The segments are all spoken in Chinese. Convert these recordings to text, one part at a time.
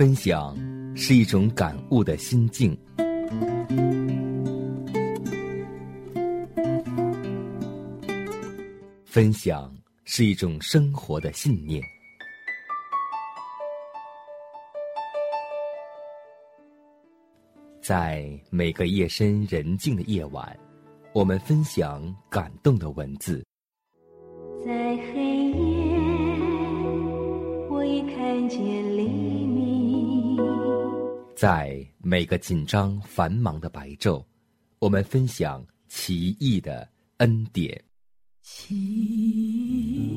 分享是一种感悟的心境，分享是一种生活的信念。在每个夜深人静的夜晚，我们分享感动的文字。在黑夜，我已看见。在每个紧张繁忙的白昼，我们分享奇异的恩典。奇异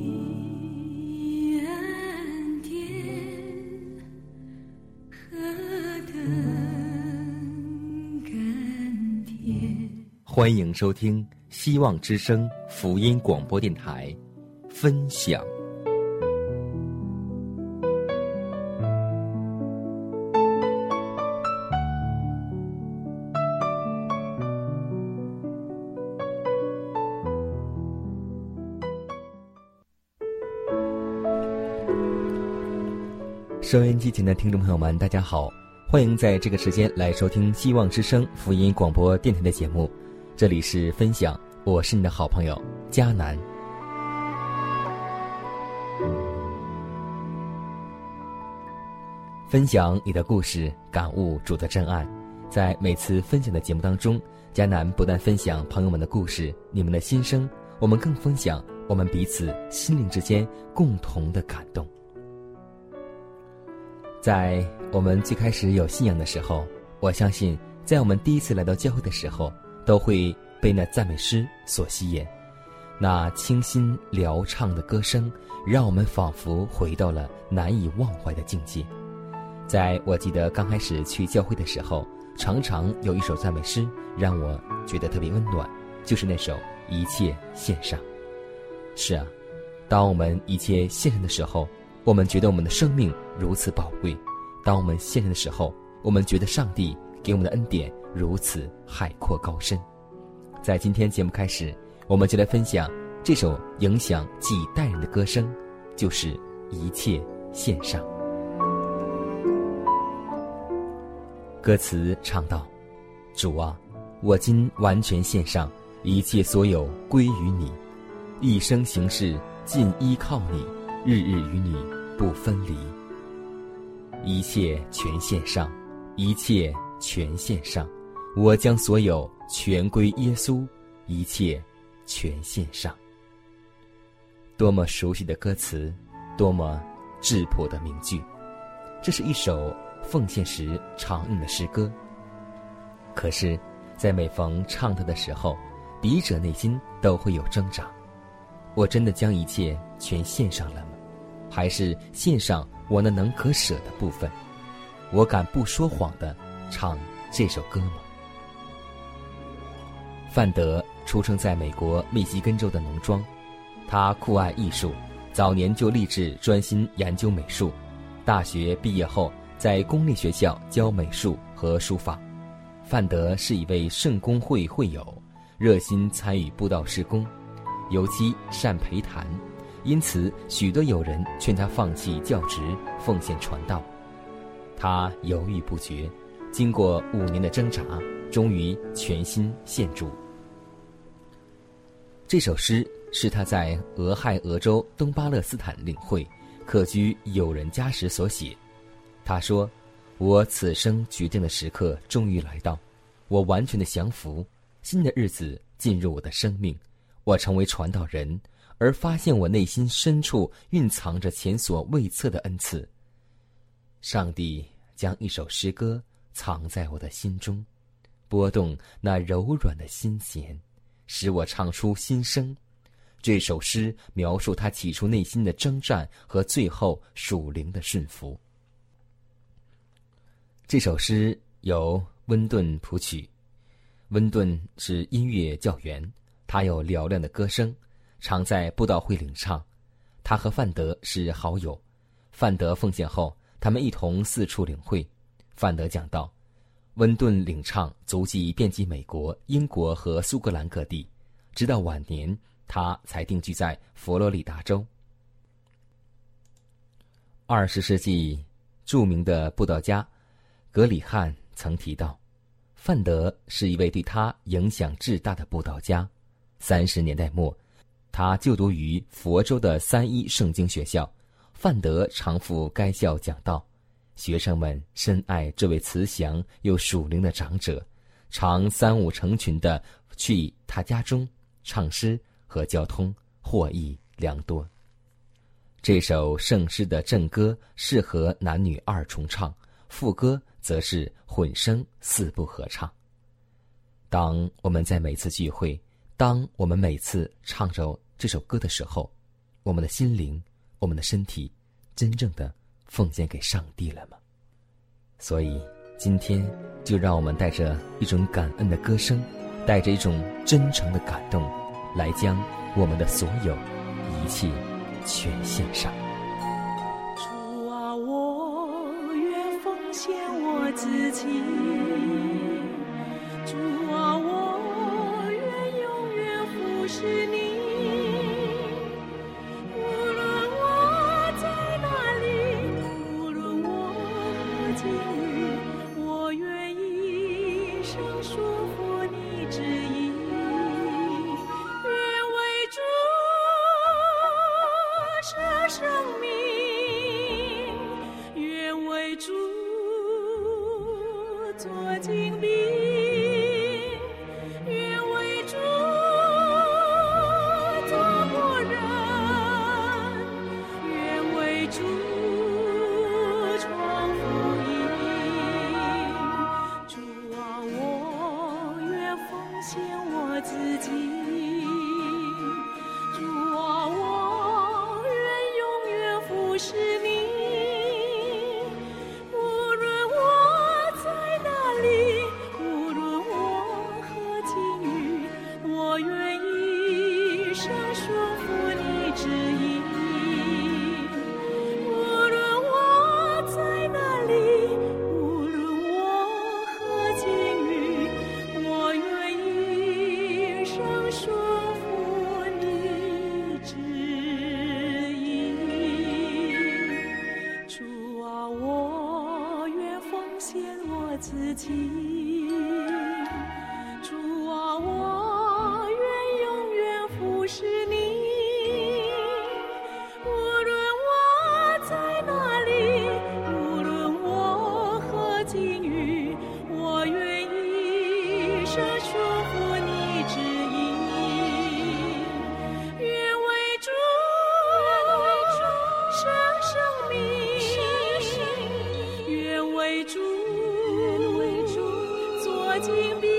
恩典，何等甘甜。欢迎收听希望之声福音广播电台，分享。收音机前的听众朋友们，大家好，欢迎在这个时间来收听希望之声福音广播电台的节目。这里是分享，我是你的好朋友佳南。分享你的故事，感悟主的真爱。在每次分享的节目当中，佳南不但分享朋友们的故事、你们的心声，我们更分享我们彼此心灵之间共同的感动。在我们最开始有信仰的时候，我相信，在我们第一次来到教会的时候，都会被那赞美诗所吸引，那清新嘹唱的歌声，让我们仿佛回到了难以忘怀的境界。在我记得刚开始去教会的时候，常常有一首赞美诗让我觉得特别温暖，就是那首《一切献上》。是啊，当我们一切献上的时候。我们觉得我们的生命如此宝贵，当我们献上的时候，我们觉得上帝给我们的恩典如此海阔高深。在今天节目开始，我们就来分享这首影响几代人的歌声，就是一切献上。歌词唱道：“主啊，我今完全献上，一切所有归于你，一生行事尽依靠你。”日日与你不分离，一切全献上，一切全献上，我将所有全归耶稣，一切全献上。多么熟悉的歌词，多么质朴的名句，这是一首奉献时常用的诗歌。可是，在每逢唱它的时候，笔者内心都会有挣扎：我真的将一切全献上了吗？还是献上我那能可舍的部分，我敢不说谎的唱这首歌吗？范德出生在美国密西根州的农庄，他酷爱艺术，早年就立志专心研究美术。大学毕业后，在公立学校教美术和书法。范德是一位圣公会会友，热心参与布道施工，尤其善陪谈。因此，许多友人劝他放弃教职，奉献传道。他犹豫不决，经过五年的挣扎，终于全心献主。这首诗是他在俄亥俄州东巴勒斯坦领会、客居友人家时所写。他说：“我此生决定的时刻终于来到，我完全的降服，新的日子进入我的生命，我成为传道人。”而发现我内心深处蕴藏着前所未测的恩赐。上帝将一首诗歌藏在我的心中，拨动那柔软的心弦，使我唱出心声。这首诗描述他起初内心的征战和最后属灵的顺服。这首诗由温顿谱曲，温顿是音乐教员，他有嘹亮的歌声。常在布道会领唱，他和范德是好友。范德奉献后，他们一同四处领会。范德讲道，温顿领唱足迹遍及美国、英国和苏格兰各地，直到晚年，他才定居在佛罗里达州。二十世纪著名的布道家格里汉曾提到，范德是一位对他影响至大的布道家。三十年代末，他就读于佛州的三一圣经学校，范德常赴该校讲道。学生们深爱这位慈祥又属灵的长者，常三五成群的去他家中唱诗和交通，获益良多。这首圣诗的正歌适合男女二重唱，副歌则是混声四部合唱。当我们在每次聚会，当我们每次唱着这首歌的时候，我们的心灵、我们的身体，真正的。奉献给上帝了吗？所以今天就让我们带着一种感恩的歌声，带着一种真诚的感动，来将我们的所有一切全献上。主啊，我愿奉献我自己。Christ. 我紧闭。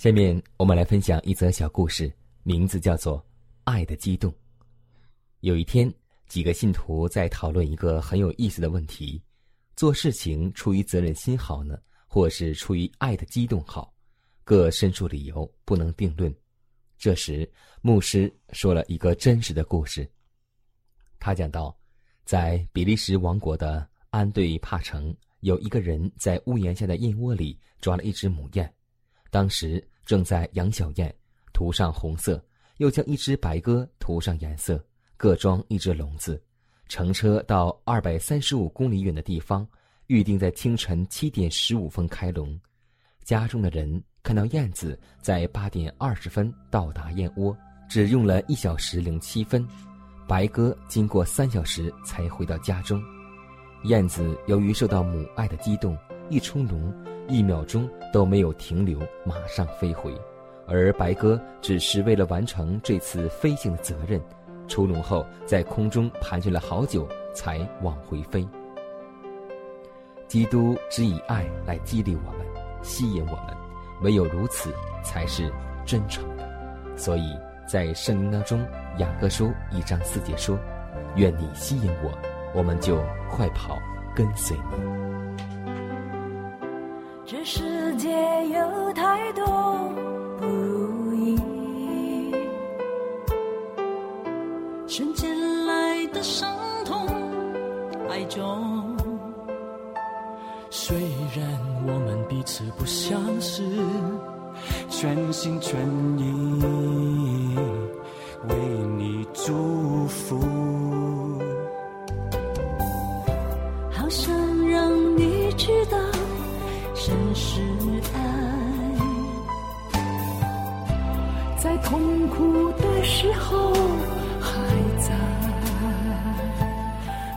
下面我们来分享一则小故事，名字叫做《爱的激动》。有一天，几个信徒在讨论一个很有意思的问题：做事情出于责任心好呢，或是出于爱的激动好？各申述理由，不能定论。这时，牧师说了一个真实的故事。他讲到，在比利时王国的安对帕城，有一个人在屋檐下的燕窝里抓了一只母燕，当时正在养小燕，涂上红色，又将一只白鸽涂上颜色，各装一只笼子，乘车到二百三十五公里远的地方，预定在清晨七点十五分开笼。家中的人看到燕子在八点二十分到达燕窝，只用了一小时零七分。白鸽经过三小时才回到家中，燕子由于受到母爱的激动，一出笼，一秒钟都没有停留，马上飞回；而白鸽只是为了完成这次飞行的责任，出笼后在空中盘旋了好久才往回飞。基督只以爱来激励我们，吸引我们，唯有如此才是真诚的。所以。在圣经当中，雅各书一章四节说：“愿你吸引我，我们就快跑跟随你。”这世界有太多不如意，瞬间来的伤痛，爱中。虽然我们彼此不相识。全心全意为你祝福，痛苦的时候还在。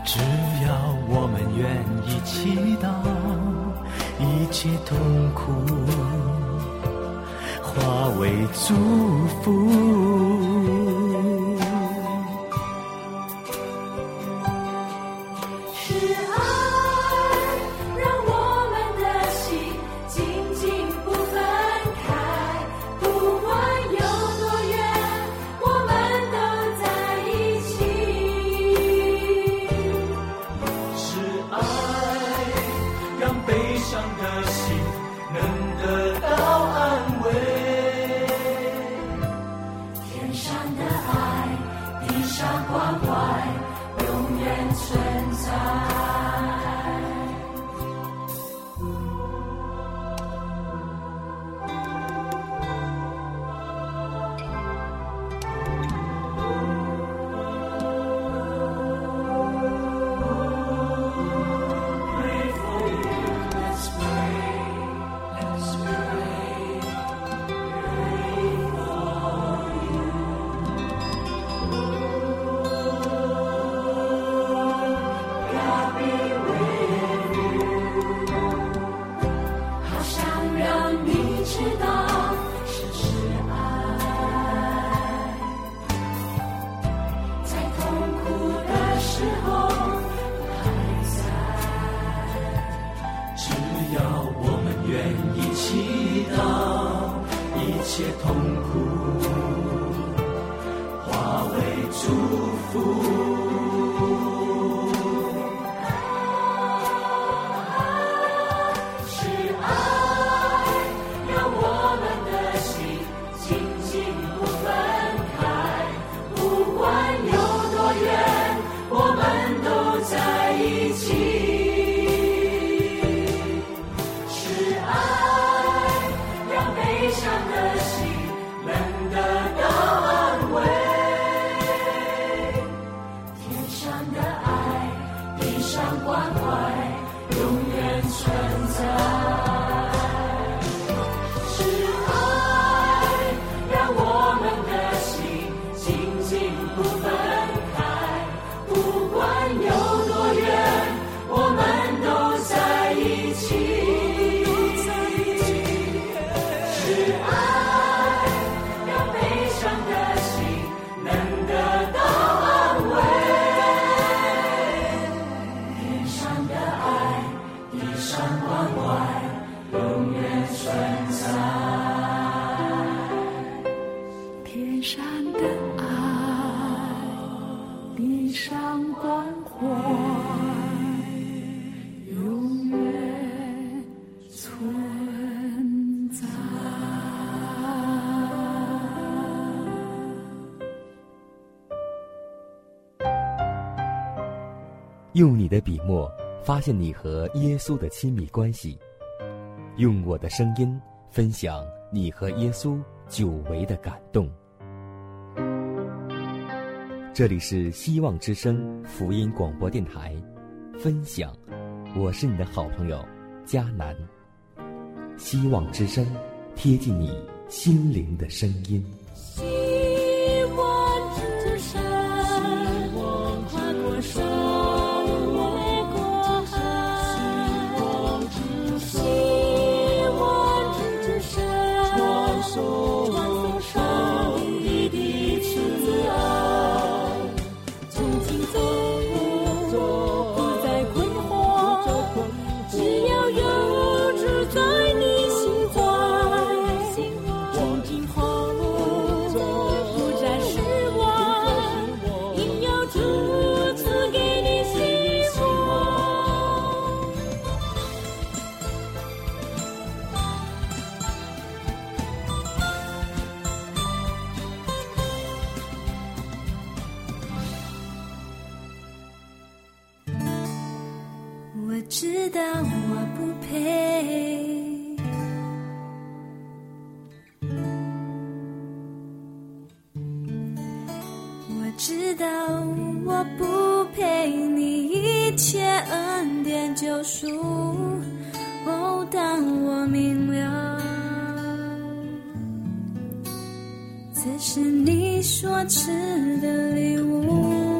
只要我们愿意祈祷，一切痛苦。化为祝福。让你知道，这是爱，在痛苦的时候还在。只要我们愿意祈祷，一切痛苦。上的爱，地上关怀，永远存在。用你的笔墨发现你和耶稣的亲密关系，用我的声音分享你和耶稣久违的感动。这里是希望之声福音广播电台，分享，我是你的好朋友佳南。希望之声，贴近你心灵的声音。你所赐的礼物。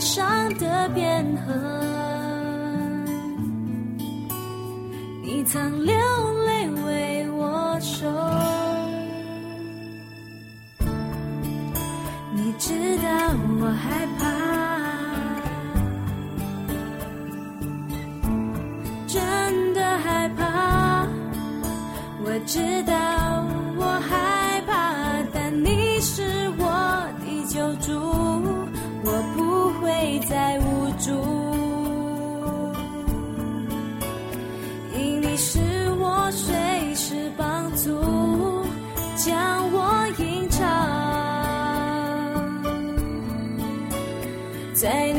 身上的鞭痕，你曾流泪为我受。你知道我害怕，真的害怕。我知道再无助，因你是我随时帮助，将我吟唱在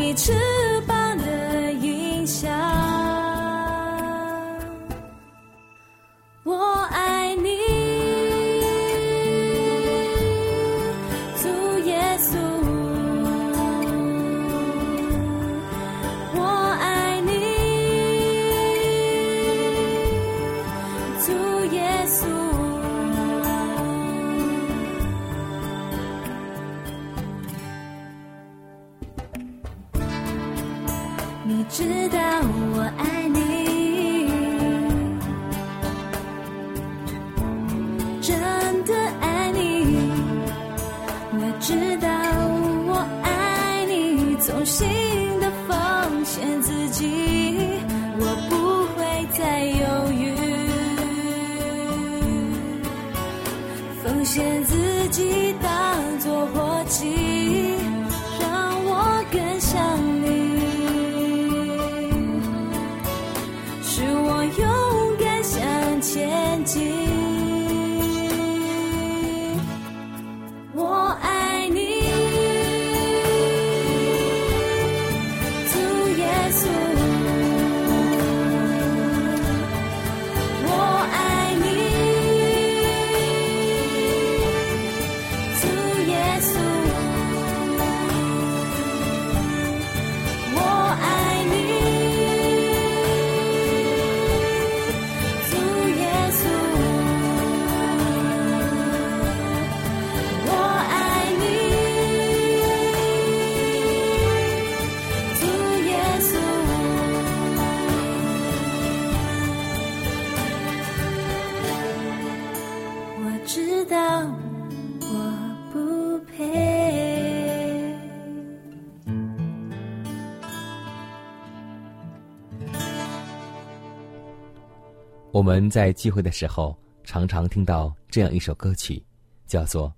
我们在聚会的时候，常常听到这样一首歌曲，叫做《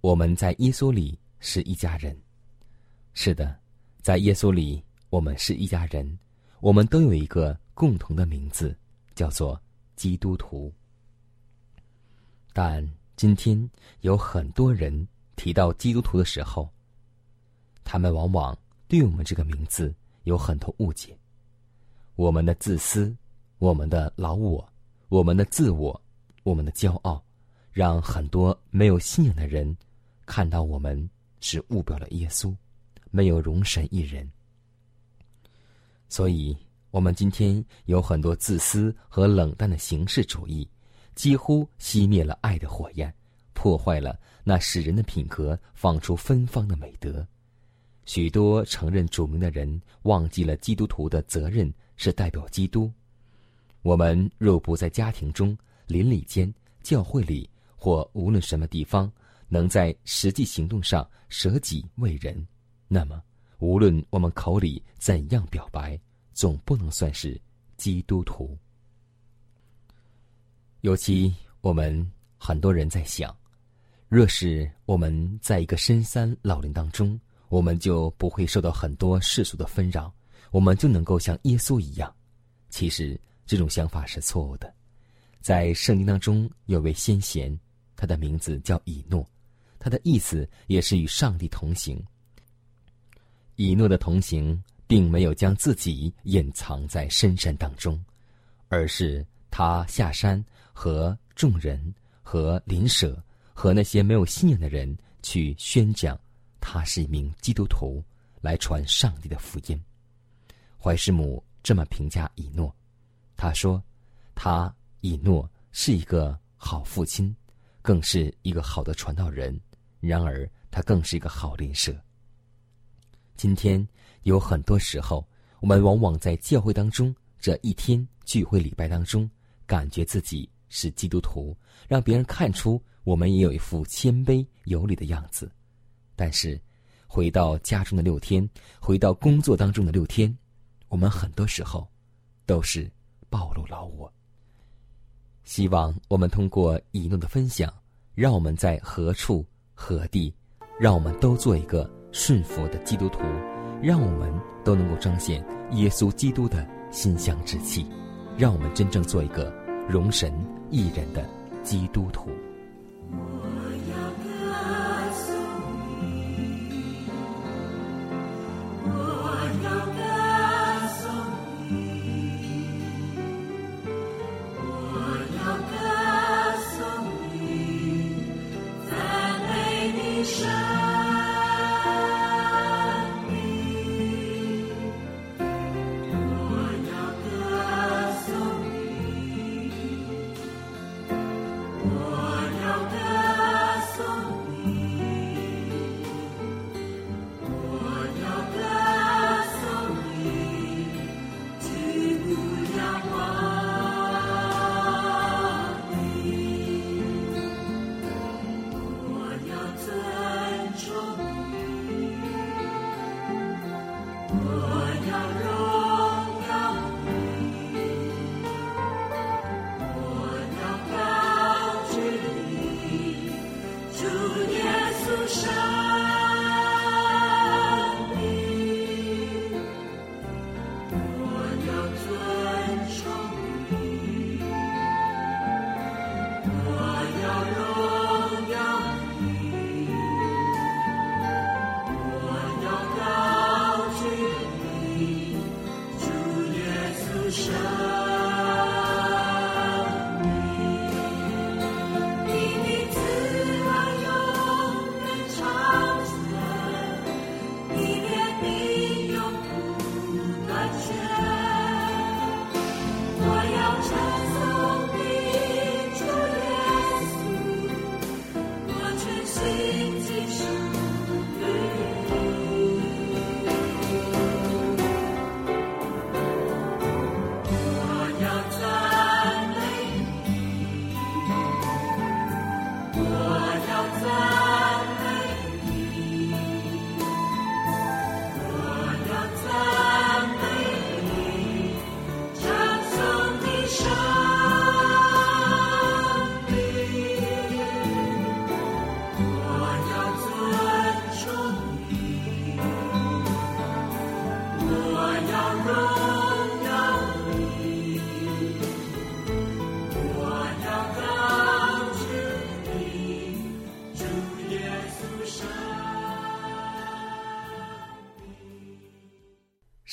我们在耶稣里是一家人》。是的，在耶稣里，我们是一家人，我们都有一个共同的名字，叫做基督徒。但今天有很多人提到基督徒的时候，他们往往对我们这个名字有很多误解。我们的自私，我们的老我。我们的自我，我们的骄傲，让很多没有信仰的人看到我们是误表了耶稣，没有容神一人。所以，我们今天有很多自私和冷淡的形式主义，几乎熄灭了爱的火焰，破坏了那使人的品格放出芬芳的美德。许多承认主名的人忘记了基督徒的责任是代表基督。我们若不在家庭中、邻里间、教会里或无论什么地方，能在实际行动上舍己为人，那么无论我们口里怎样表白，总不能算是基督徒。尤其我们很多人在想，若是我们在一个深山老林当中，我们就不会受到很多世俗的纷扰，我们就能够像耶稣一样。其实。这种想法是错误的。在圣经当中有位先贤，他的名字叫以诺，他的意思也是与上帝同行。以诺的同行，并没有将自己隐藏在深山当中，而是他下山和众人、和邻舍、和那些没有信仰的人去宣讲，他是一名基督徒，来传上帝的福音。怀师母这么评价以诺。他说：“他以诺是一个好父亲，更是一个好的传道人。然而，他更是一个好邻舍。今天有很多时候，我们往往在教会当中这一天聚会礼拜当中，感觉自己是基督徒，让别人看出我们也有一副谦卑有礼的样子。但是，回到家中的六天，回到工作当中的六天，我们很多时候都是。”暴露了我。希望我们通过以诺的分享，让我们在何处何地，让我们都做一个顺服的基督徒，让我们都能够彰显耶稣基督的馨香之气，让我们真正做一个容神一人的基督徒。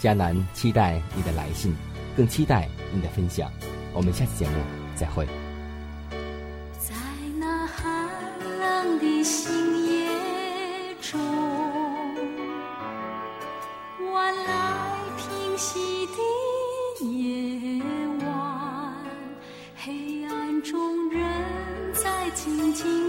迦南期待你的来信，更期待你的分享。我们下期节目再会。在那寒冷的星夜中，晚来平息的夜晚，黑暗中人在静静